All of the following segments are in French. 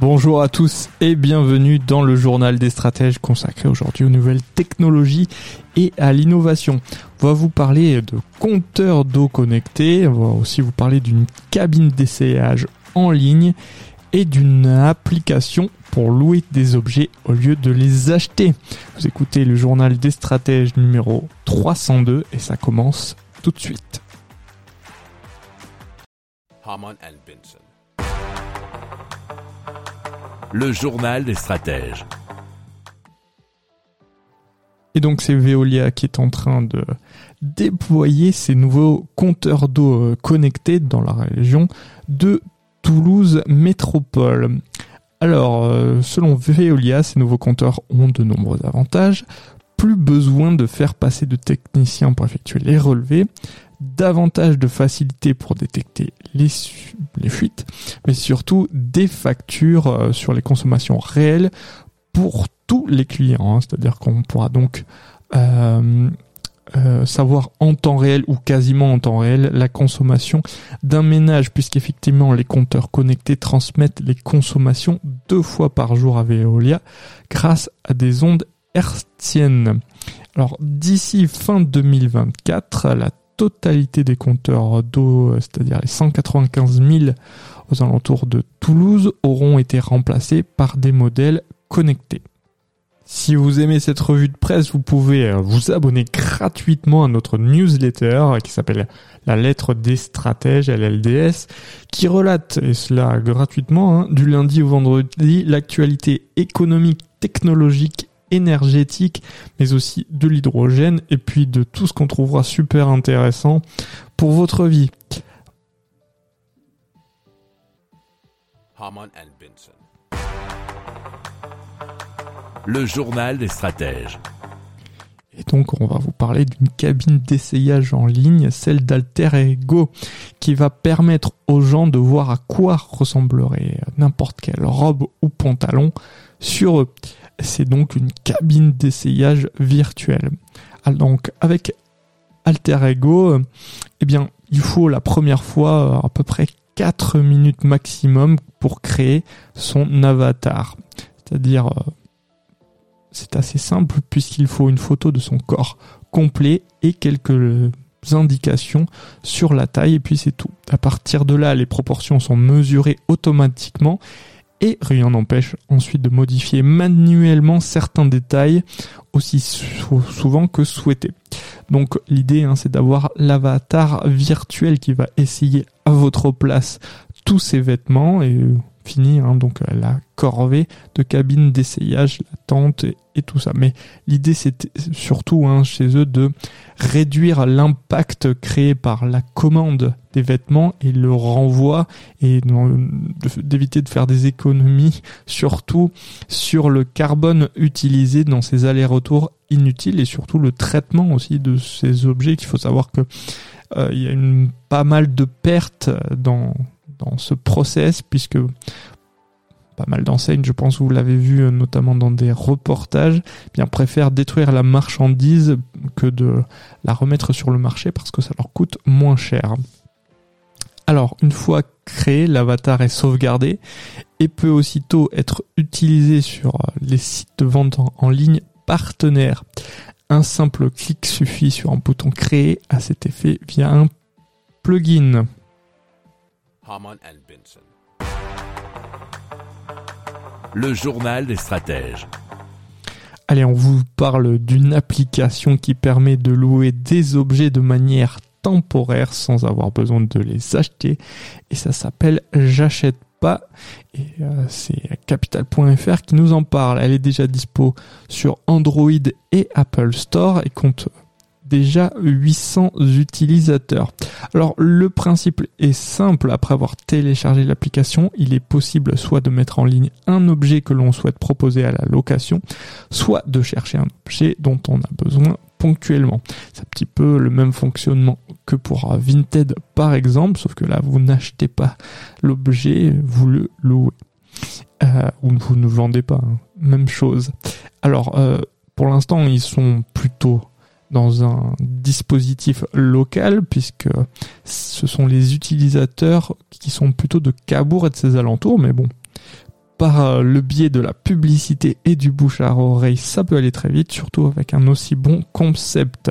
Bonjour à tous et bienvenue dans le journal des stratèges consacré aujourd'hui aux nouvelles technologies et à l'innovation. On va vous parler de compteurs d'eau connectés, on va aussi vous parler d'une cabine d'essayage en ligne et d'une application pour louer des objets au lieu de les acheter. Vous écoutez le journal des stratèges numéro 302 et ça commence tout de suite. Le journal des stratèges. Et donc c'est Veolia qui est en train de déployer ces nouveaux compteurs d'eau euh, connectés dans la région de Toulouse Métropole. Alors, euh, selon Veolia, ces nouveaux compteurs ont de nombreux avantages. Plus besoin de faire passer de techniciens pour effectuer les relevés, davantage de facilité pour détecter les, les fuites, mais surtout des factures euh, sur les consommations réelles pour tous les clients. hein. C'est-à-dire qu'on pourra donc euh, euh, savoir en temps réel ou quasiment en temps réel la consommation d'un ménage puisqu'effectivement les compteurs connectés transmettent les consommations deux fois par jour à Veolia grâce à des ondes hertziennes. Alors d'ici fin 2024, la totalité des compteurs d'eau, c'est-à-dire les 195 000 aux alentours de Toulouse, auront été remplacés par des modèles connectés. Si vous aimez cette revue de presse, vous pouvez euh, vous abonner gratuitement à notre newsletter qui s'appelle La lettre des stratèges, LLDS, qui relate, et cela gratuitement, hein, du lundi au vendredi, l'actualité économique, technologique, énergétique, mais aussi de l'hydrogène, et puis de tout ce qu'on trouvera super intéressant pour votre vie. Le journal des stratèges. Et donc, on va vous parler d'une cabine d'essayage en ligne, celle d'Alter Ego, qui va permettre aux gens de voir à quoi ressemblerait n'importe quelle robe ou pantalon sur eux. C'est donc une cabine d'essayage virtuelle. Ah, Donc, avec Alter Ego, eh bien, il faut la première fois euh, à peu près 4 minutes maximum pour créer son avatar. C'est-à-dire, euh, c'est assez simple puisqu'il faut une photo de son corps complet et quelques indications sur la taille et puis c'est tout. À partir de là, les proportions sont mesurées automatiquement et rien n'empêche ensuite de modifier manuellement certains détails aussi sou- souvent que souhaité. Donc l'idée hein, c'est d'avoir l'avatar virtuel qui va essayer à votre place tous ces vêtements et euh, finir hein, donc la corvée de cabine d'essayage, et, tout ça. Mais l'idée c'est surtout hein, chez eux de réduire l'impact créé par la commande des vêtements et le renvoi et d'éviter de faire des économies surtout sur le carbone utilisé dans ces allers-retours inutiles et surtout le traitement aussi de ces objets qu'il faut savoir que euh, il y a une, pas mal de pertes dans, dans ce process puisque pas mal d'enseignes, je pense vous l'avez vu euh, notamment dans des reportages, eh bien préfèrent détruire la marchandise que de la remettre sur le marché parce que ça leur coûte moins cher. Alors, une fois créé, l'avatar est sauvegardé et peut aussitôt être utilisé sur euh, les sites de vente en, ligne partenaires. Un simple clic suffit sur un bouton créé à cet effet via un plugin. Le journal des stratèges. Allez, on vous parle d'une application qui permet de louer des objets de manière temporaire sans avoir besoin de les acheter. Et ça s'appelle J'achète pas. Et euh, c'est capital.fr qui nous en parle. Elle est déjà dispo sur Android et Apple Store et compte déjà 800 utilisateurs. Alors le principe est simple, après avoir téléchargé l'application, il est possible soit de mettre en ligne un objet que l'on souhaite proposer à la location, soit de chercher un objet dont on a besoin ponctuellement. C'est un petit peu le même fonctionnement que pour Vinted par exemple, sauf que là vous n'achetez pas l'objet, vous le louez. Euh, ou vous ne vendez pas, hein. même chose. Alors euh, pour l'instant ils sont plutôt dans un dispositif local puisque ce sont les utilisateurs qui sont plutôt de Cabourg et de ses alentours, mais bon, par euh, le biais de la publicité et du bouche à oreille, ça peut aller très vite, surtout avec un aussi bon concept.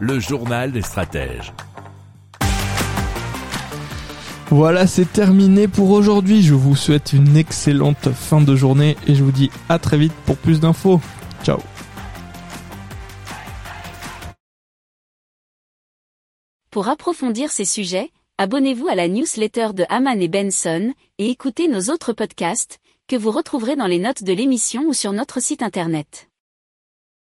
Le journal des stratèges. Voilà, c'est terminé pour aujourd'hui. Je vous souhaite une excellente fin de journée et je vous dis à très vite pour plus d'infos. Ciao Pour approfondir ces sujets, abonnez-vous à la newsletter de Haman et Benson et écoutez nos autres podcasts que vous retrouverez dans les notes de l'émission ou sur notre site internet.